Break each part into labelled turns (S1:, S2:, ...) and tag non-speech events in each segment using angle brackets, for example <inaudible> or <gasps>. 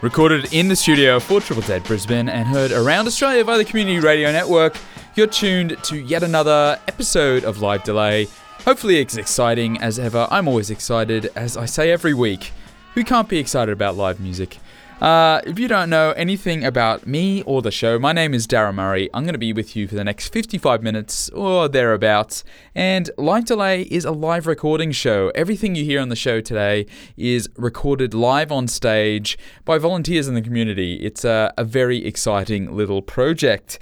S1: Recorded in the studio for Triple Z Brisbane and heard around Australia via the Community Radio Network, you're tuned to yet another episode of Live Delay. Hopefully, it's exciting as ever. I'm always excited, as I say every week. Who can't be excited about live music? Uh, if you don't know anything about me or the show, my name is Darren Murray. I'm going to be with you for the next 55 minutes or thereabouts. And Live Delay is a live recording show. Everything you hear on the show today is recorded live on stage by volunteers in the community. It's a, a very exciting little project.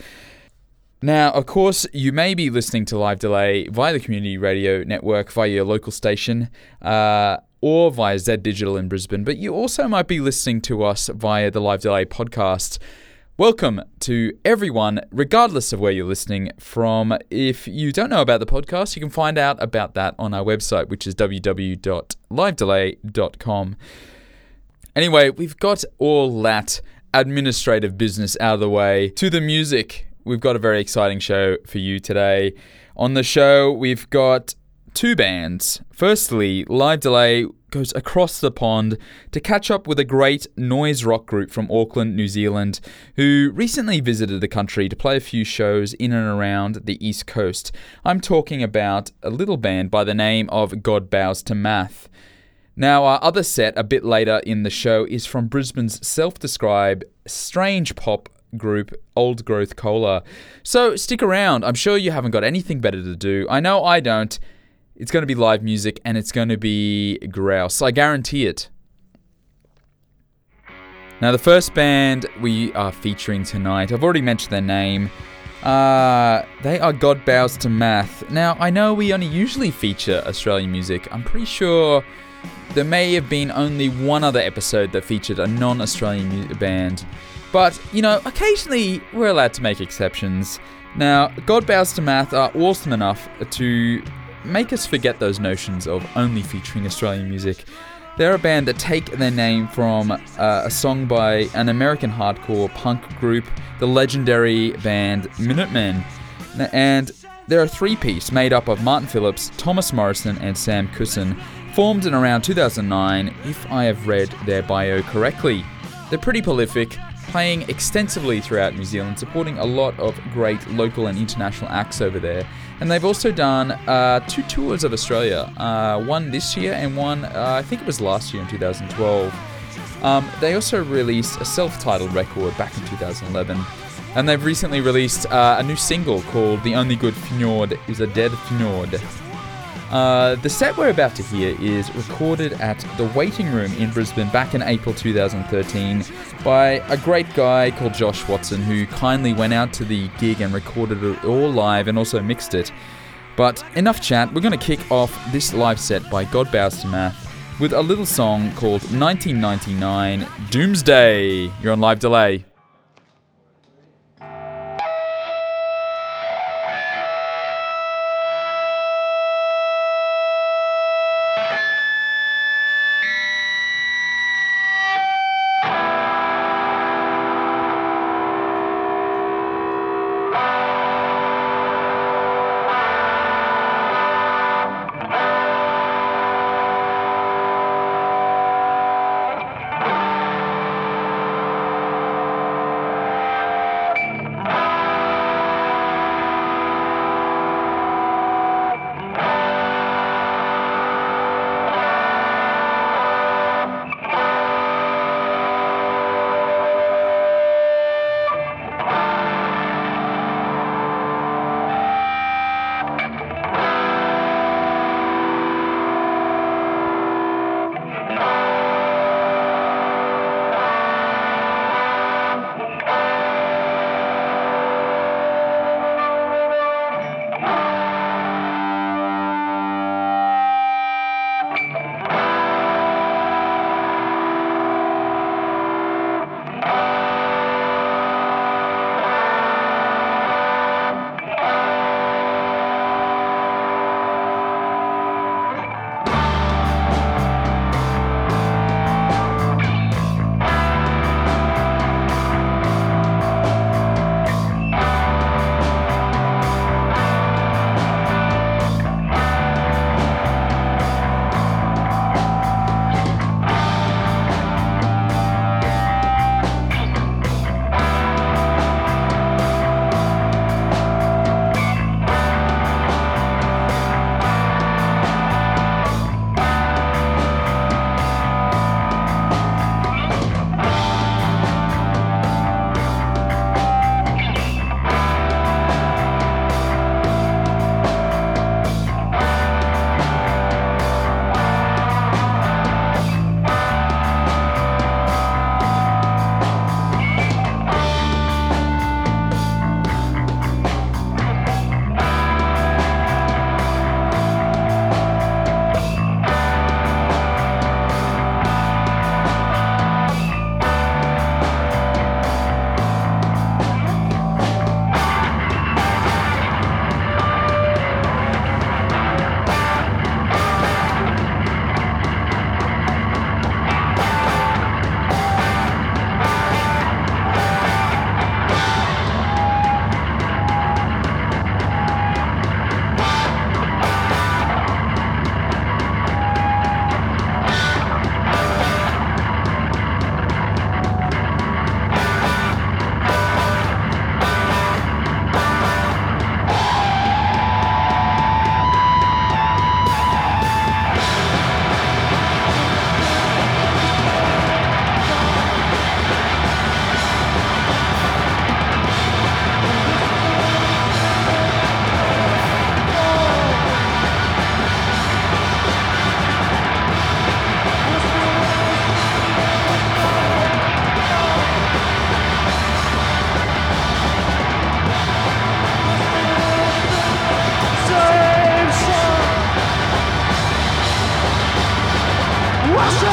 S1: Now, of course, you may be listening to Live Delay via the Community Radio Network, via your local station. Uh, or via Z Digital in Brisbane, but you also might be listening to us via the Live Delay podcast. Welcome to everyone, regardless of where you're listening from. If you don't know about the podcast, you can find out about that on our website, which is www.livedelay.com. Anyway, we've got all that administrative business out of the way. To the music, we've got a very exciting show for you today. On the show, we've got two bands. Firstly, Live Delay goes across the pond to catch up with a great noise rock group from Auckland, New Zealand, who recently visited the country to play a few shows in and around the East Coast. I'm talking about a little band by the name of God Bows to Math. Now, our other set a bit later in the show is from Brisbane's self described strange pop group Old Growth Cola. So stick around, I'm sure you haven't got anything better to do. I know I don't. It's going to be live music and it's going to be grouse. I guarantee it. Now, the first band we are featuring tonight, I've already mentioned their name. Uh, they are God Bows to Math. Now, I know we only usually feature Australian music. I'm pretty sure there may have been only one other episode that featured a non Australian band. But, you know, occasionally we're allowed to make exceptions. Now, God Bows to Math are awesome enough to make us forget those notions of only featuring Australian music. They're a band that take their name from uh, a song by an American hardcore punk group, the legendary band Minutemen. And they're a three piece made up of Martin Phillips, Thomas Morrison, and Sam Cusson, formed in around 2009, if I have read their bio correctly. They're pretty prolific, playing extensively throughout New Zealand, supporting a lot of great local and international acts over there. And they've also done uh, two tours of Australia, uh, one this year and one, uh, I think it was last year in 2012. Um, they also released a self titled record back in 2011. And they've recently released uh, a new single called The Only Good Fjord is a Dead Fjord. Uh, the set we're about to hear is recorded at the Waiting Room in Brisbane back in April 2013 by a great guy called Josh Watson who kindly went out to the gig and recorded it all live and also mixed it. But enough chat, we're going to kick off this live set by God Bows to Math with a little song called 1999 Doomsday. You're on live delay.
S2: Hey,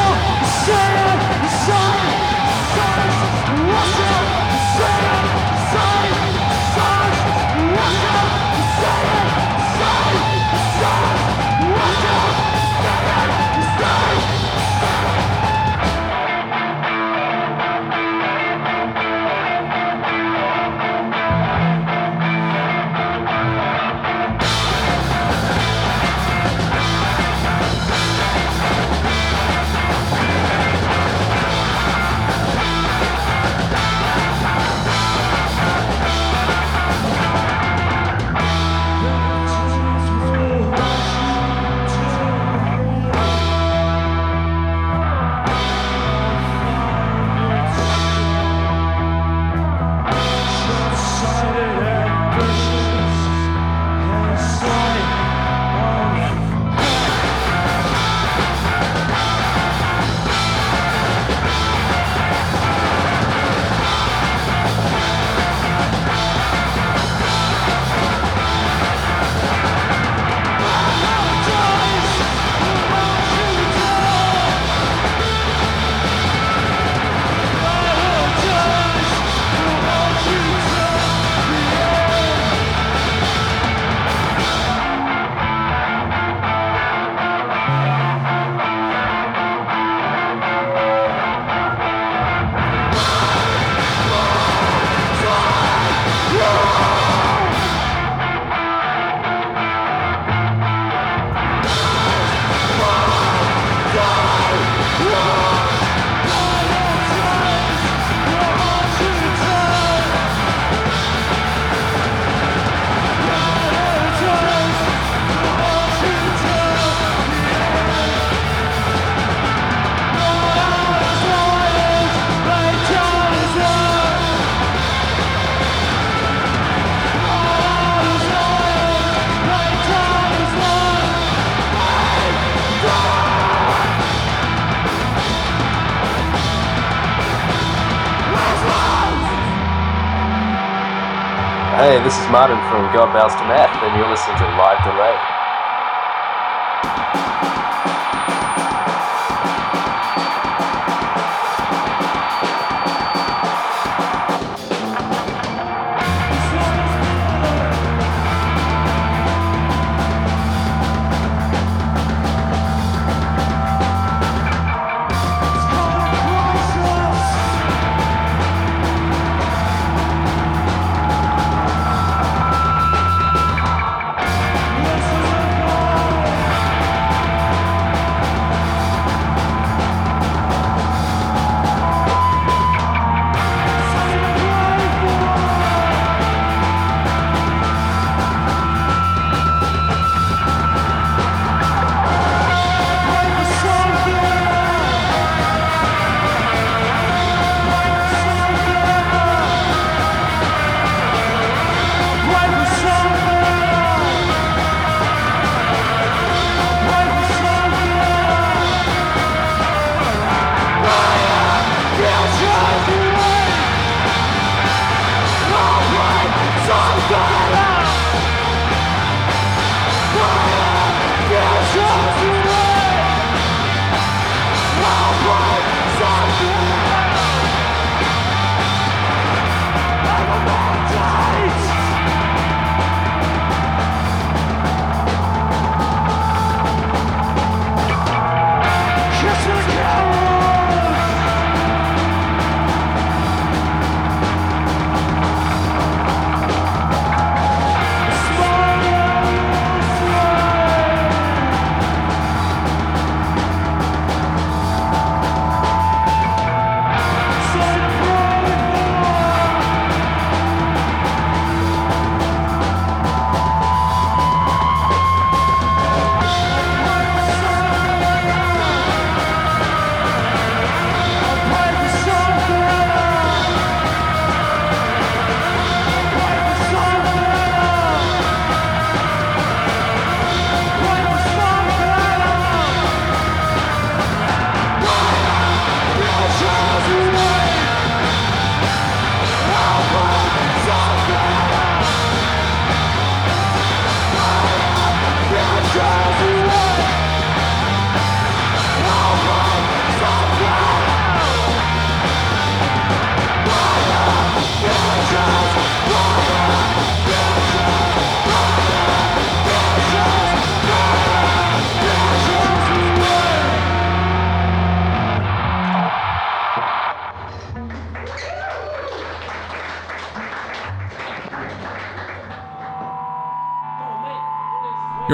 S2: this is Martin from God Bows to Math, and you're listening to Live Delay.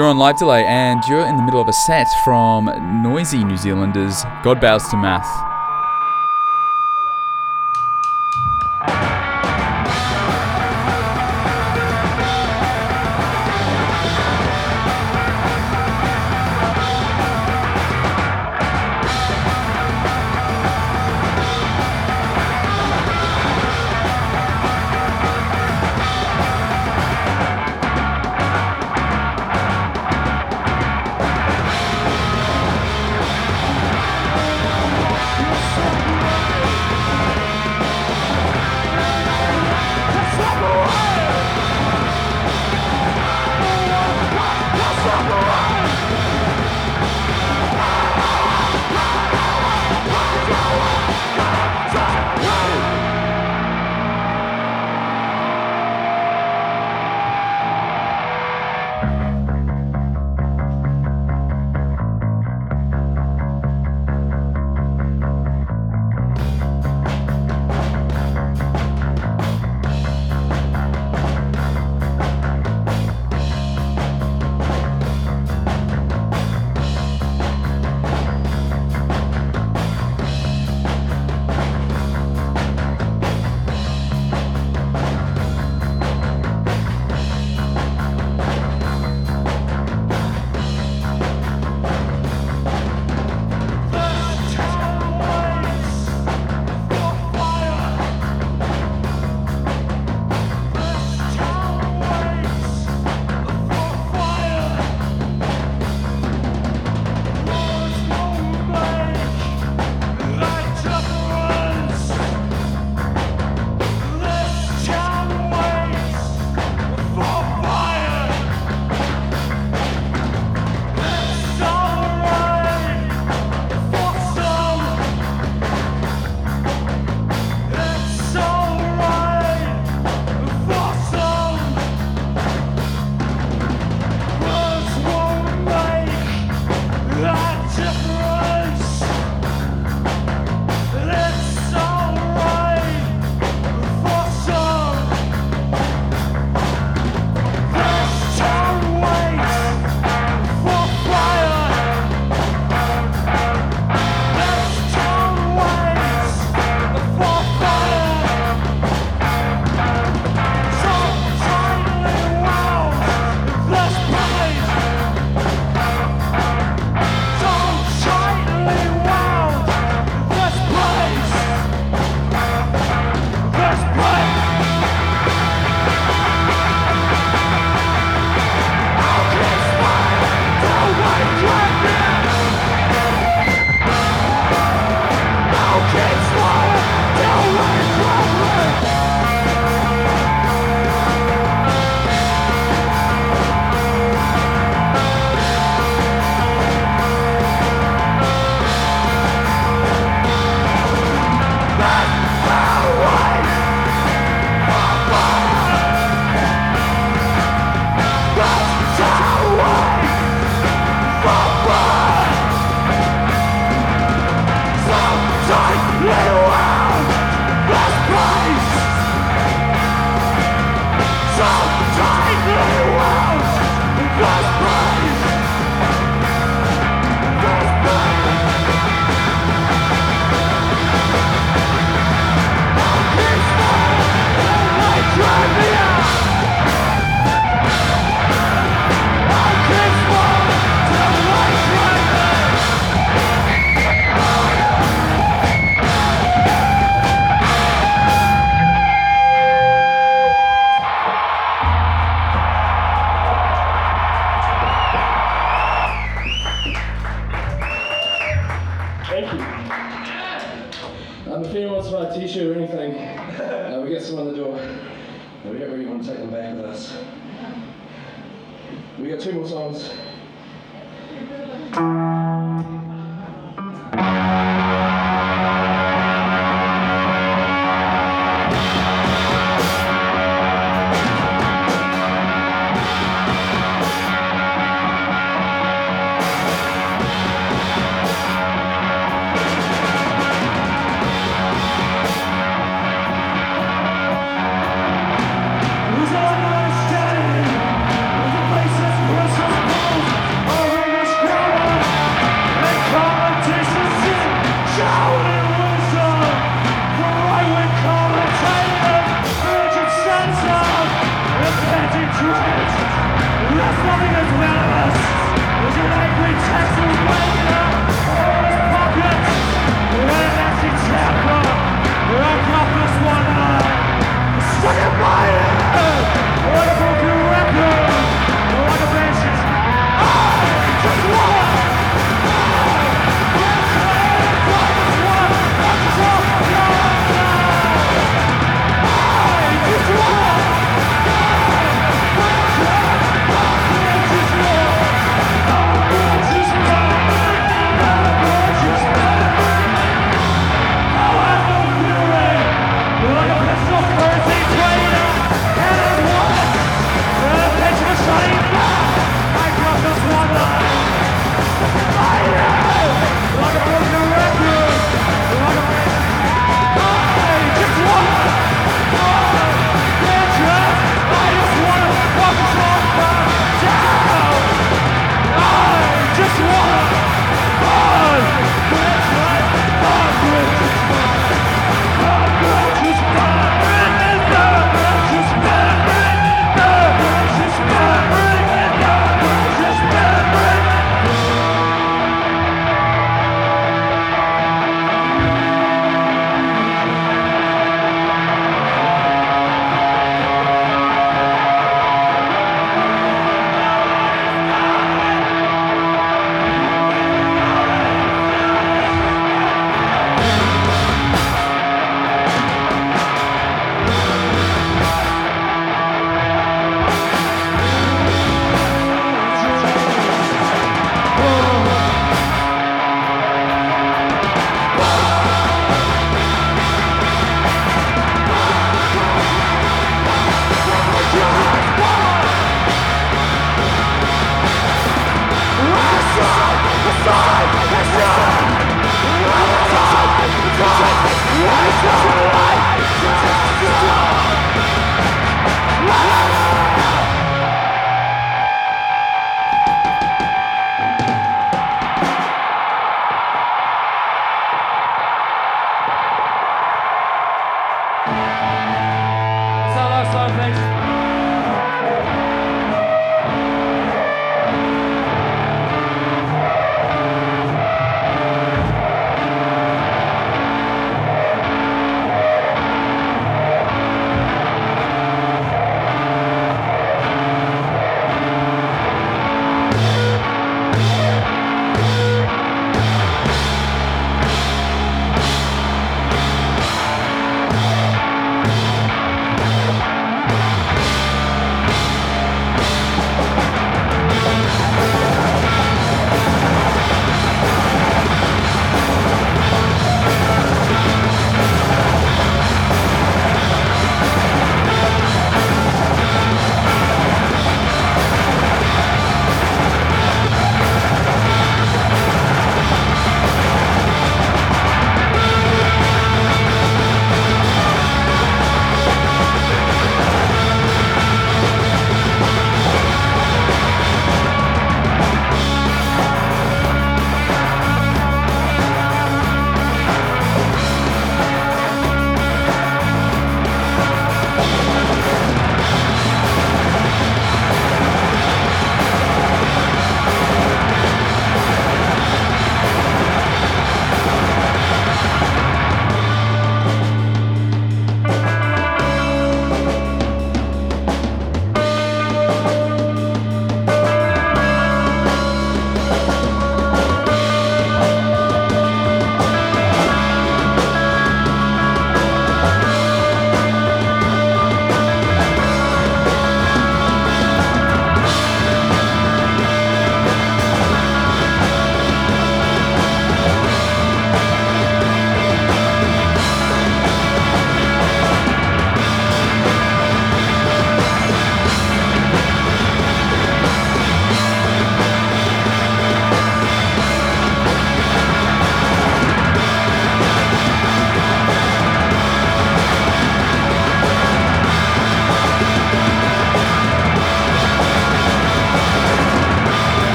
S2: You're on Live Delay and you're in the middle of a set from noisy New Zealanders, God Bows to Math.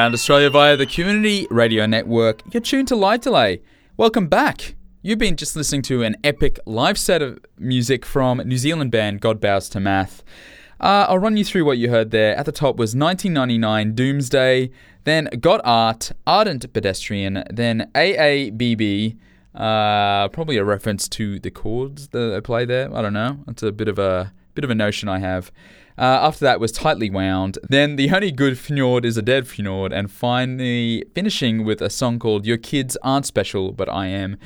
S1: Around Australia via the Community Radio Network, you're tuned to Live Delay. Welcome back. You've been just listening to an epic live set of music from New Zealand band God Bows to Math. Uh, I'll run you through what you heard there. At the top was 1999 Doomsday, then Got Art, Ardent Pedestrian, then AABB, uh, probably a reference to the chords that I play there. I don't know. It's a bit of a bit of a notion I have. Uh, after that was Tightly Wound. Then The Only Good Fjord is a Dead Fjord. And finally finishing with a song called Your Kids Aren't Special, But I Am.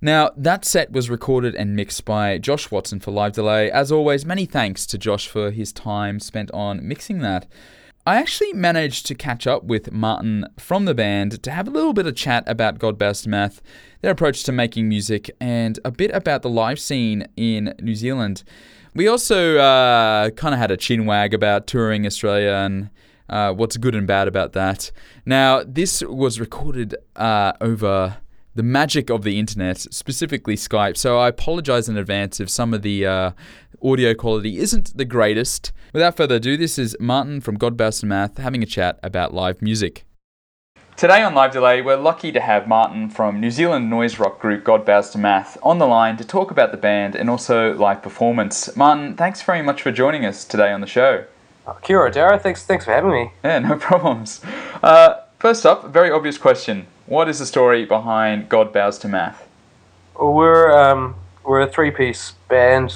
S1: Now, that set was recorded and mixed by Josh Watson for Live Delay. As always, many thanks to Josh for his time spent on mixing that. I actually managed to catch up with Martin from the band to have a little bit of chat about God Bows Math, their approach to making music, and a bit about the live scene in New Zealand. We also uh, kind of had a chin wag about touring Australia and uh, what's good and bad about that. Now, this was recorded uh, over the magic of the internet, specifically Skype, so I apologize in advance if some of the uh, audio quality isn't the greatest. Without further ado, this is Martin from God Bows to Math having a chat about live music. Today on Live Delay, we're lucky to have Martin from New Zealand noise rock group God Bows to Math on the line to talk about the band and also live performance. Martin, thanks very much for joining us today on the show.
S3: Oh, kia ora, Dara. Thanks, thanks for having me.
S1: Yeah, no <laughs> problems. Uh, first up, a very obvious question. What is the story behind God Bows to Math?
S3: Well, we're, um, we're a three-piece band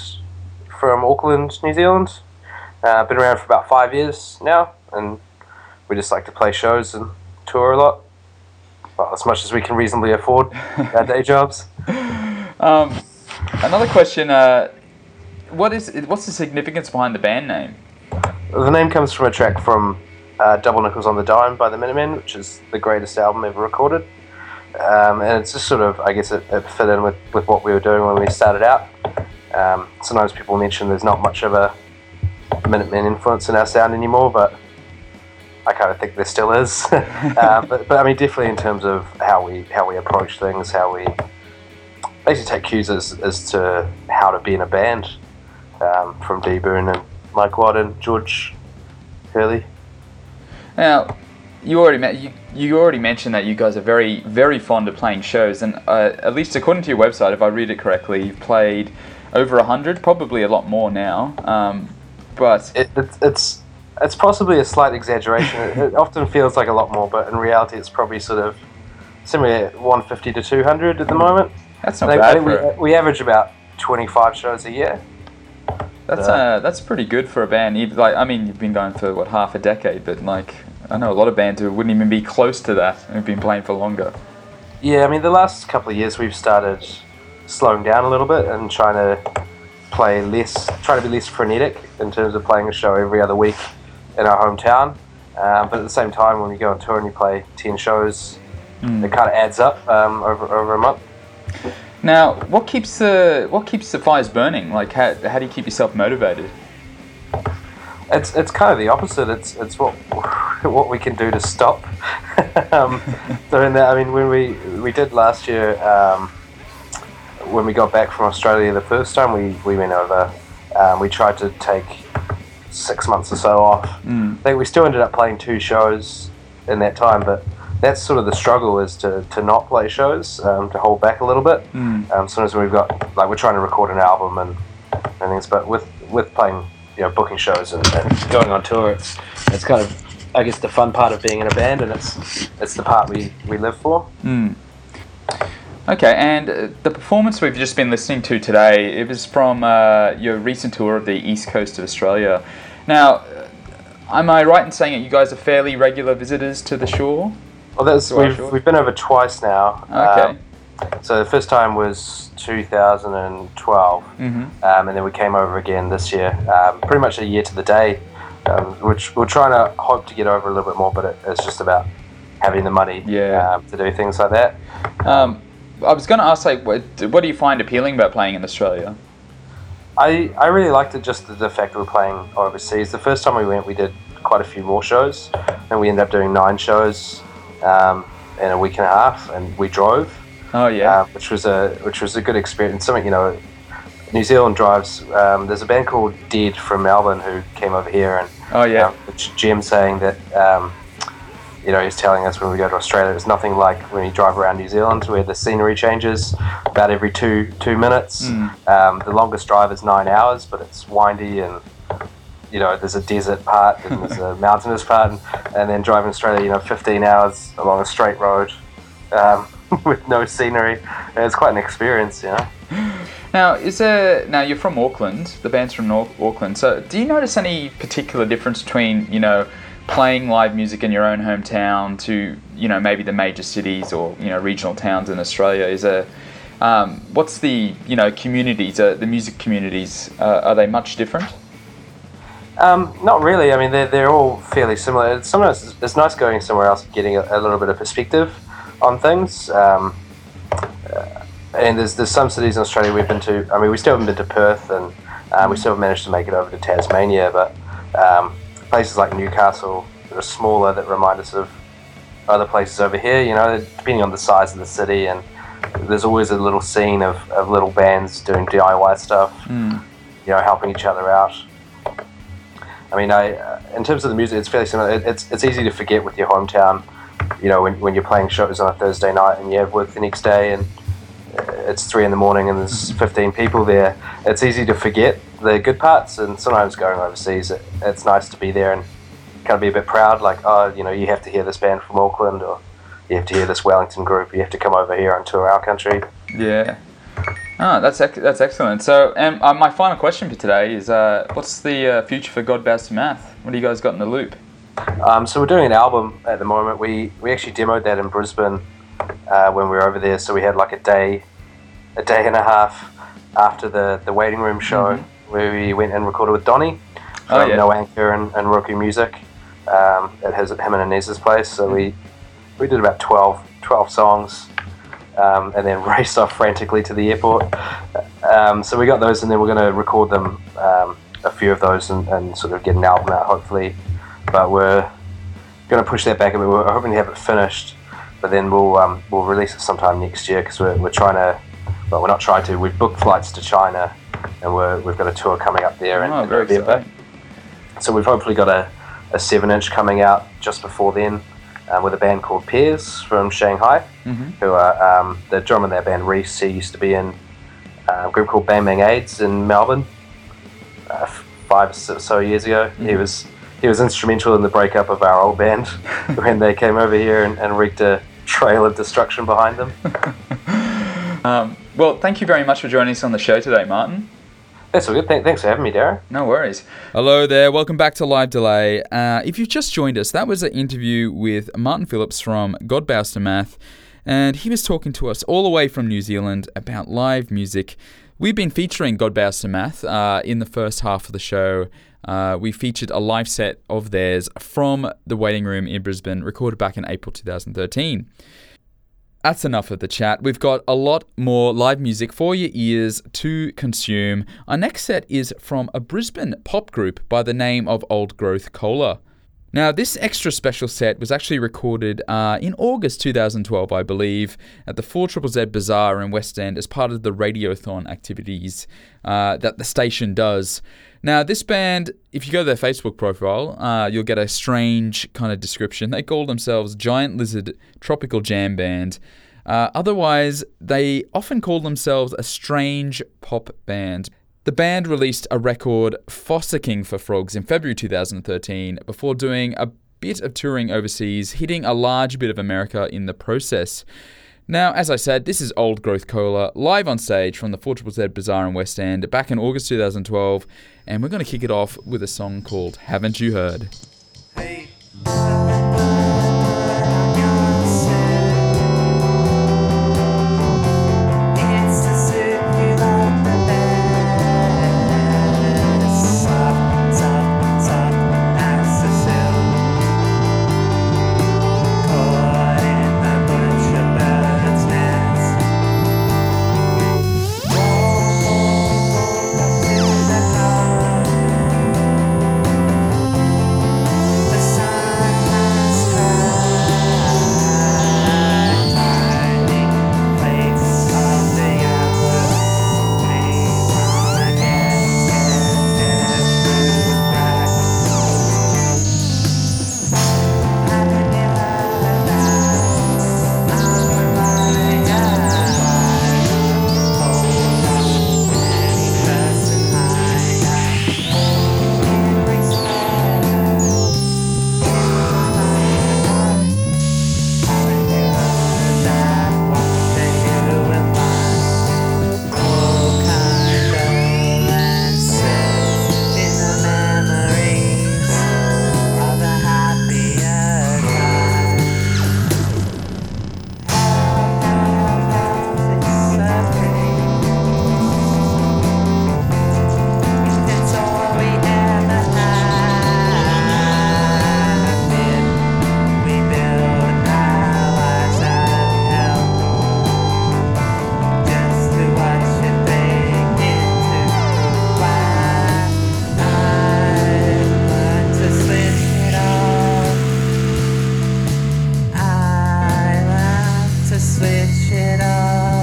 S3: from Auckland, New Zealand. Uh, been around for about five years now, and we just like to play shows and tour a lot. Well, as much as we can reasonably afford <laughs> our day jobs.
S1: Um, another question: uh, What is what's the significance behind the band name?
S3: The name comes from a track from uh, Double Nickels on the Dime by the Minutemen, which is the greatest album ever recorded. Um, and it's just sort of, I guess, it, it, fit in with, with what we were doing when we started out. Um, sometimes people mention there's not much of a Minutemen influence in our sound anymore, but I kind of think there still is. <laughs> uh, but, but I mean, definitely in terms of how we how we approach things, how we basically take cues as, as to how to be in a band um, from D Boon and Mike Watt and George Hurley.
S1: Now, you already met, you, you already mentioned that you guys are very very fond of playing shows, and uh, at least according to your website, if I read it correctly, you've played over hundred, probably a lot more now. Um, but
S3: it, it's, it's it's possibly a slight exaggeration. it, it, often feels like a lot more, but in reality, it's probably sort of similar 150 to 200 at the moment.
S1: That's not bad.
S3: we, we average about 25 shows a year.
S1: That's uh, that's pretty good for a band. Like, I mean, you've been going for what half a decade, but like, I know a lot of bands who wouldn't even be close to that and have been playing for longer.
S3: Yeah, I mean, the last couple of years we've started slowing down a little bit and trying to play less, trying to be less frenetic in terms of playing a show every other week in our hometown. Um, but at the same time, when you go on tour and you play 10 shows, mm. it kind of adds up um, over, over a month.
S1: Now, what keeps the what keeps the fires burning? Like, how, how do you keep yourself motivated?
S3: It's it's kind of the opposite. It's it's what <laughs> what we can do to stop <laughs> um, doing that. I mean, when we we did last year, um, when we got back from Australia the first time, we we went over. Um, we tried to take six months or so off. Mm. I think we still ended up playing two shows in that time, but that's sort of the struggle is to, to not play shows, um, to hold back a little bit. Mm. Um, sometimes we've got like we're trying to record an album and, and things, but with with playing you know booking shows and, and going on tour, it's it's kind of I guess the fun part of being in a band, and it's it's the part we we live for.
S1: Mm. Okay, and uh, the performance we've just been listening to today, it was from uh, your recent tour of the east coast of Australia. Now, uh, am I right in saying that you guys are fairly regular visitors to the shore?
S3: Well, that's, we've, we've been over twice now.
S1: Okay.
S3: Um, so the first time was 2012, mm-hmm. um, and then we came over again this year, um, pretty much a year to the day, um, which we're trying to hope to get over a little bit more, but it, it's just about having the money
S1: yeah.
S3: Um, to do things like that.
S1: Um, I was going to ask, like, what, what do you find appealing about playing in Australia?
S3: I, I really liked it just the fact that we're playing overseas. The first time we went, we did quite a few more shows, and we ended up doing nine shows um, in a week and a half, and we drove.
S1: Oh yeah,
S3: uh, which was a which was a good experience. Something you know, New Zealand drives. Um, there's a band called Dead from Melbourne who came over here, and
S1: oh yeah,
S3: uh, Jim saying that um, you know, he's telling us when we go to Australia, it's nothing like when you drive around New Zealand, where the scenery changes about every two two minutes.
S1: Mm.
S3: Um, the longest drive is nine hours, but it's windy and you know, there's a desert part and <laughs> there's a mountainous part, and, and then driving Australia, you know, 15 hours along a straight road um, <laughs> with no scenery. And it's quite an experience, you know. <gasps>
S1: Now, is there now you're from Auckland? The band's from North Auckland. So, do you notice any particular difference between you know playing live music in your own hometown to you know maybe the major cities or you know regional towns in Australia? Is there um, what's the you know communities? Uh, the music communities uh, are they much different?
S3: Um, not really. I mean, they're, they're all fairly similar. Sometimes it's nice going somewhere else and getting a, a little bit of perspective on things. Um, uh, and there's, there's some cities in Australia we've been to. I mean, we still haven't been to Perth, and um, we still haven't managed to make it over to Tasmania. But um, places like Newcastle that are smaller that remind us of other places over here. You know, depending on the size of the city, and there's always a little scene of, of little bands doing DIY stuff.
S1: Mm.
S3: You know, helping each other out. I mean, I uh, in terms of the music, it's fairly similar. It, it's it's easy to forget with your hometown. You know, when, when you're playing shows on a Thursday night and you have work the next day and it's three in the morning and there's 15 people there, it's easy to forget the good parts. And sometimes going overseas, it, it's nice to be there and kind of be a bit proud. Like, oh, you know, you have to hear this band from Auckland, or you have to hear this Wellington group. You have to come over here and tour our country.
S1: Yeah. Ah, that's ec- that's excellent. So, um, uh, my final question for today is, uh, what's the uh, future for God Bows to Math? What do you guys got in the loop?
S3: Um, so we're doing an album at the moment. We we actually demoed that in Brisbane uh, when we were over there. So we had like a day, a day and a half after the, the waiting room show
S1: Mhm.
S3: where we went and recorded with Donny
S1: Oh,
S3: from
S1: yeah.
S3: No Anchor and, and Roku Music um, at his him and Inez's place. So we we did about 12, 12 songs. Um, and then <laughs> raced off frantically to the airport. Um, so we got those, and then we're going to record them, um, a few of those, and, and sort of get an album out, hopefully. But we're going to push that back a bit. We're hoping to have it finished, but then we'll um, we'll release it sometime next year because we're, we're trying to. Well, we're not trying to. We've booked flights to China, and we're, we've got a tour coming up there in,
S1: Oh,
S3: in November. So we've hopefully got a, a seven inch coming out just before then, um, with a band called Pairs from Shanghai,
S1: Mhm.
S3: who are um, the drummer in that band Reese. He used to be in uh, a group called Bang Bang AIDS in Melbourne uh, five so so years ago. He
S1: Mhm.
S3: was he was instrumental in the breakup of our old band <laughs> when they came over here and, and wreaked a trail of destruction behind them. <laughs>
S1: Um, well, thank you very much for joining us on the show today, Martin.
S3: That's all good. Thanks for having me, Darren.
S1: No worries. Hello there. Welcome back to Live Delay. Uh, if you've just joined us, that was an interview with Martin Phillips from God to Math, and he was talking to us all the way from New Zealand about live music. We've been featuring God to Math uh, in the first half of the show. Uh, we featured a live set of theirs from the waiting room in Brisbane, recorded back in April 2013. That's enough of the chat. We've got a lot more live music for your ears to consume. Our next set is from a Brisbane pop group by the name of Old Growth Cola. Now, this extra special set was actually recorded uh, in August 2012, I believe, at the 4 Triple Z Bazaar in West End as part of the Radiothon activities uh, that the station does. Now, this band, if you go to their Facebook profile, uh, you'll get a strange kind of description. They call themselves Giant Lizard Tropical Jam Band. Uh, otherwise, they often call themselves a strange pop band. The band released a record, Foster King for Frogs, in February 2013 before doing a bit of touring overseas, hitting a large bit of America in the process. Now, as I said, this is Old Growth Cola live on stage from the 4 Z Bazaar in West End back in August 2012, and we're going to kick it off with a song called Haven't You Heard?
S4: Hey. Switch it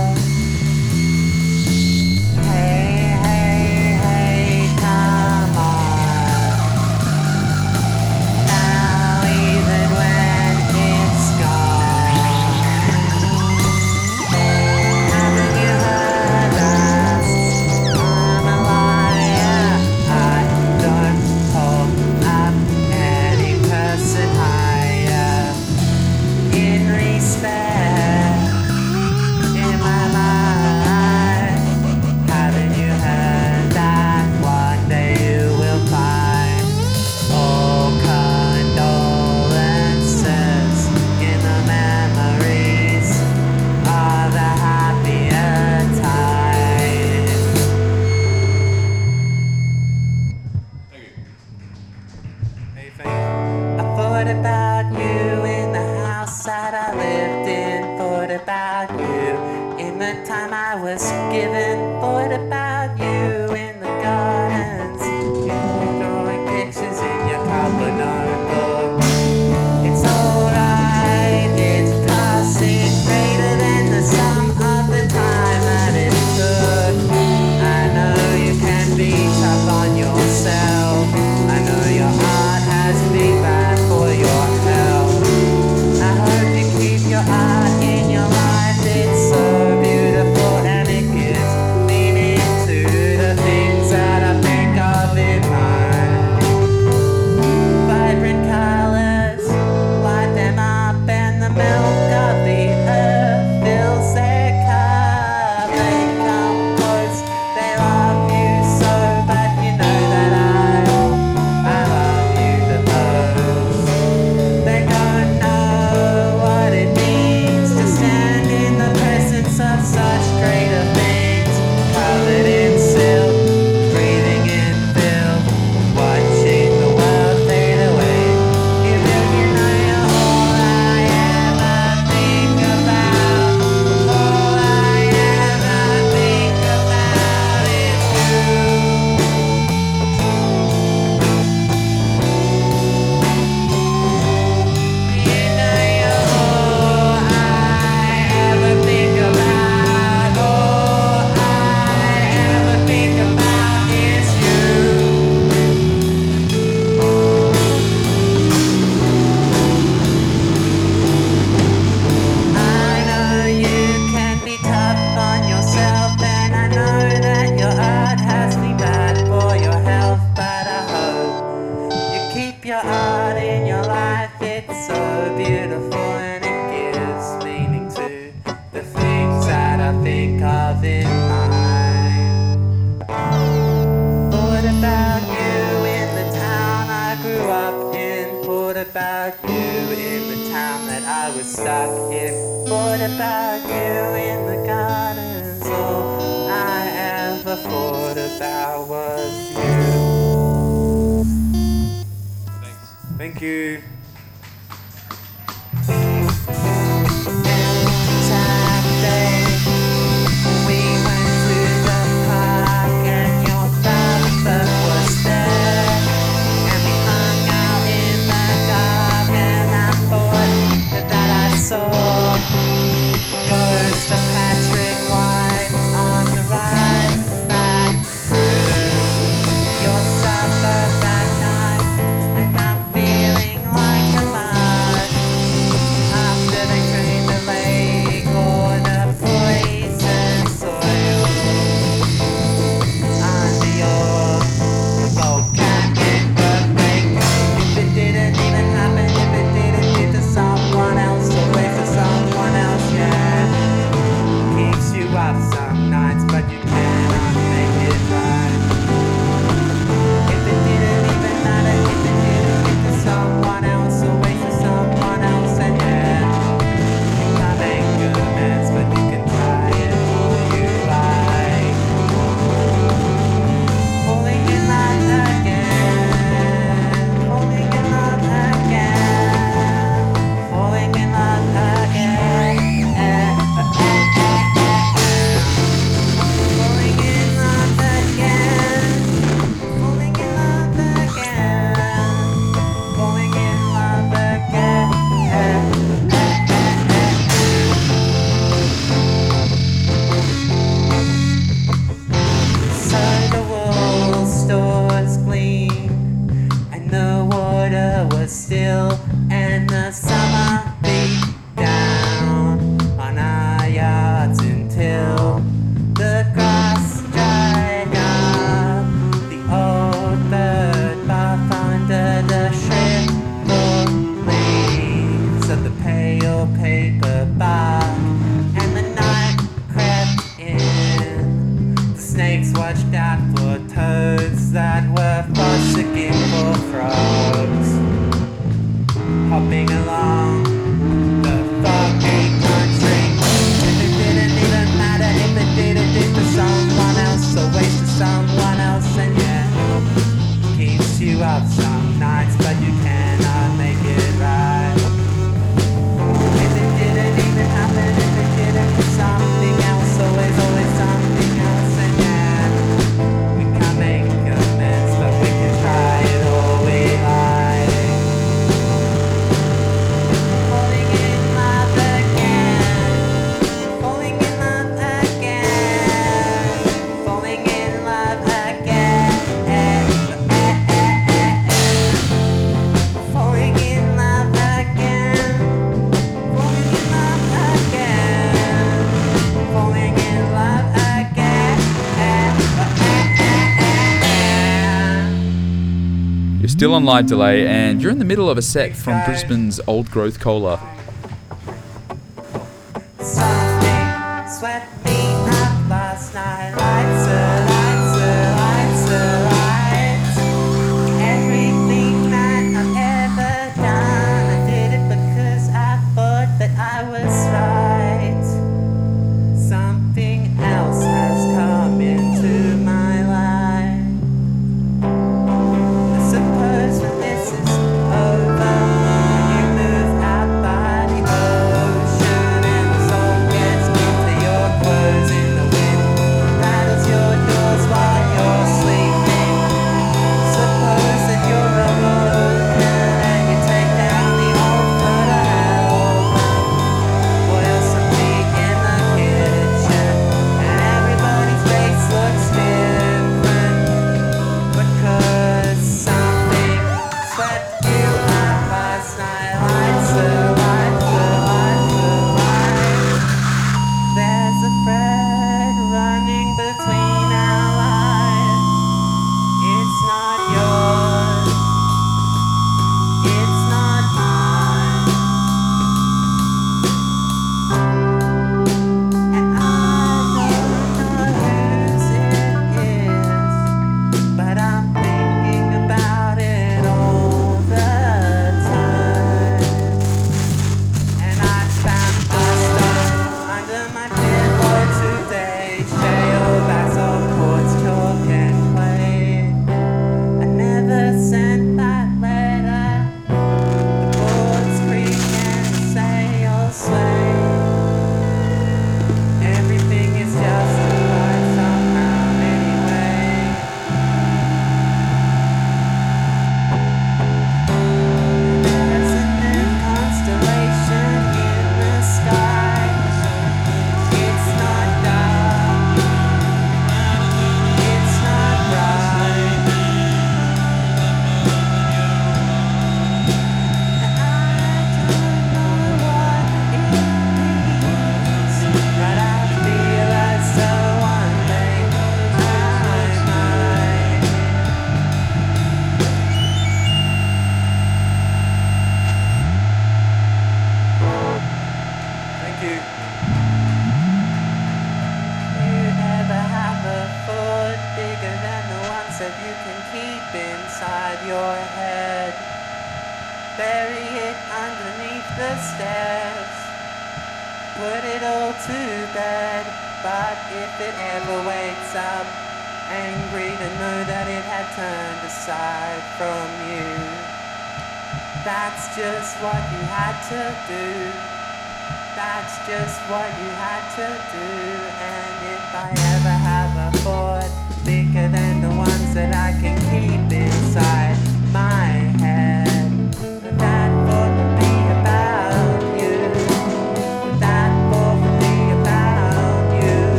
S4: still on live delay, and you're in the middle of a set from Brisbane's Old Growth Cola.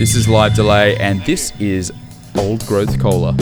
S5: This is
S4: Live Delay, and this is Old Growth Cola.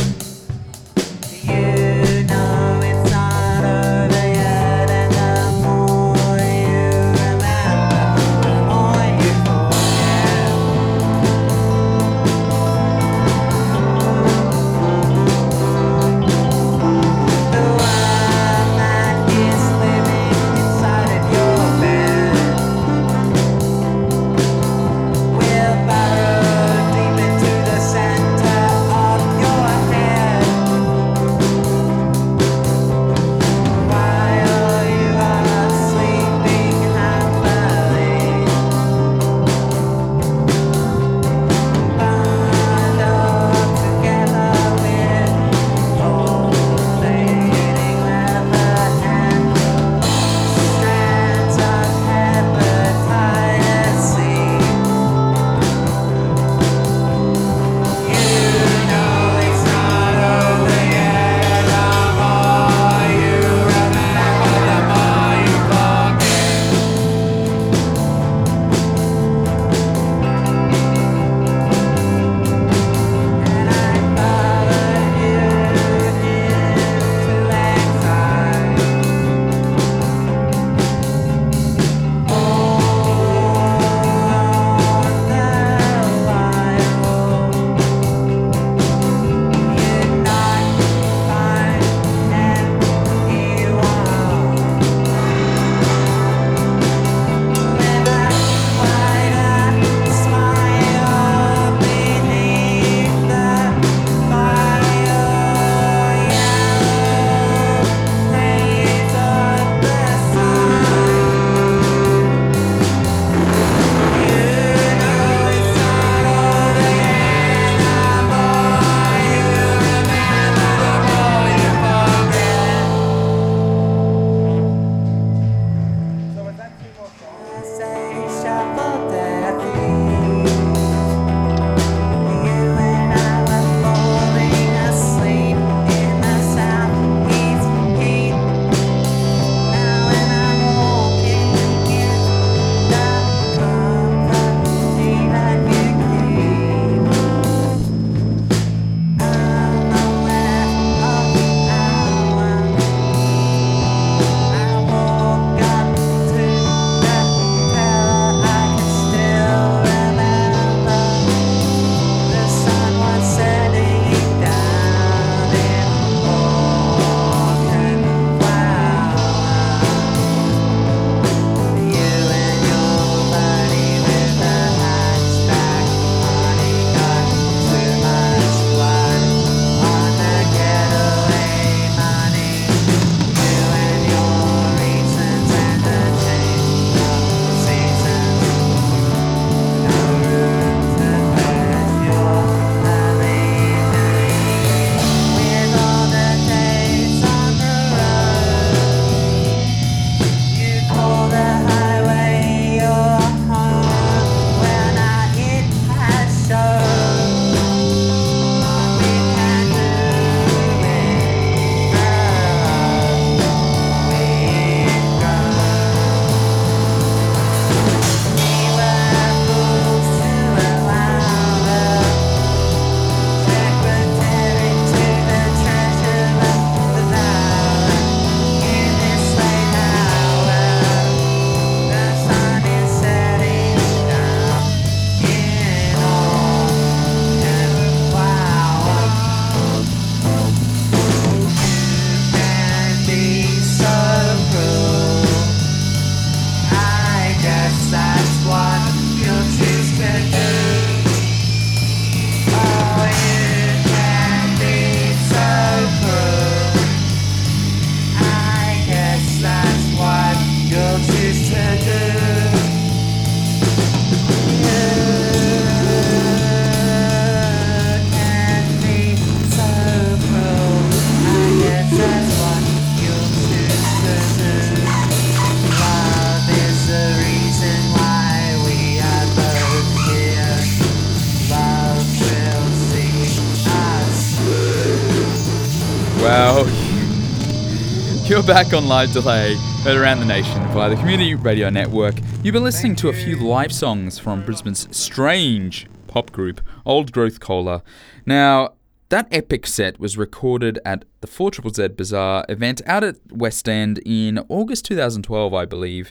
S4: back on Live Delay, heard around the nation via the Community Radio Network. You've been listening to a few live songs from Brisbane's strange
S1: pop group, Old Growth Cola. Now, that epic set was recorded at the 4 Z Bazaar event out at West End in August 2012, I believe.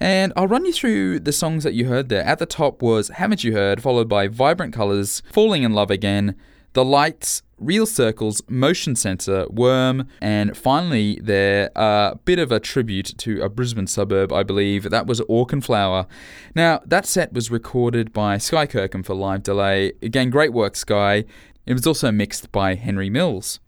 S1: And I'll run you through the songs that you heard there. At the top was Haven't You Heard, followed by Vibrant Colors, Falling in Love Again, the Lights, Real Circles, Motion Sensor, Worm, and finally there, a bit of a tribute to a Brisbane suburb, I believe. That was Orkin Flower. Now, that set was recorded by Sky Kirkham for Live Delay. Again, great work, Sky. It was also mixed by Henry Mills.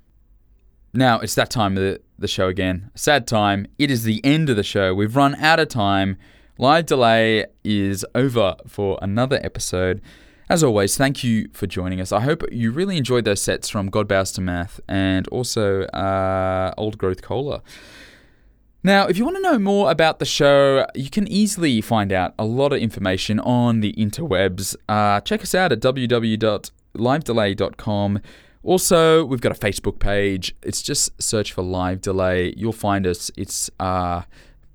S1: Now, it's that time of the, the show again. Sad time. It is the end of the show. We've run out of time. Live Delay is over for another episode. As always, thank you for joining us. I hope you really enjoyed those sets from God Bows to Math and also uh, Old Growth Cola. Now, if you want to know more about the show, you can easily find out a lot of information on the interwebs. Uh, check us out at www.livedelay.com. Also, we've got a Facebook page. It's just search for Live Delay. You'll find us. It's uh,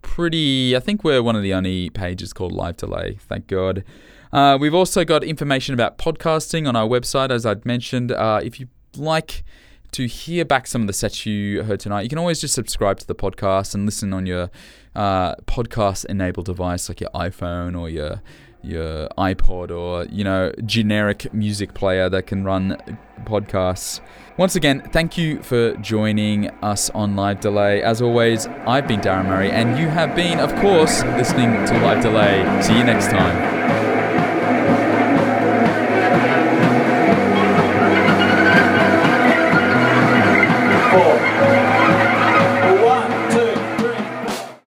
S1: pretty, I think we're one of the only pages called Live Delay, thank God. Uh, we've also got information about podcasting on our website, as I'd mentioned. Uh, if you like to hear back some of the sets you heard tonight, you can always just subscribe to the podcast and listen on your uh, podcast enabled device like your iPhone or your your iPod or you know generic music player that can run podcasts. Once again, thank you for joining us on Live Delay. As always, I've been Darren Murray, and you have been, of course, listening to Live Delay. See you next time.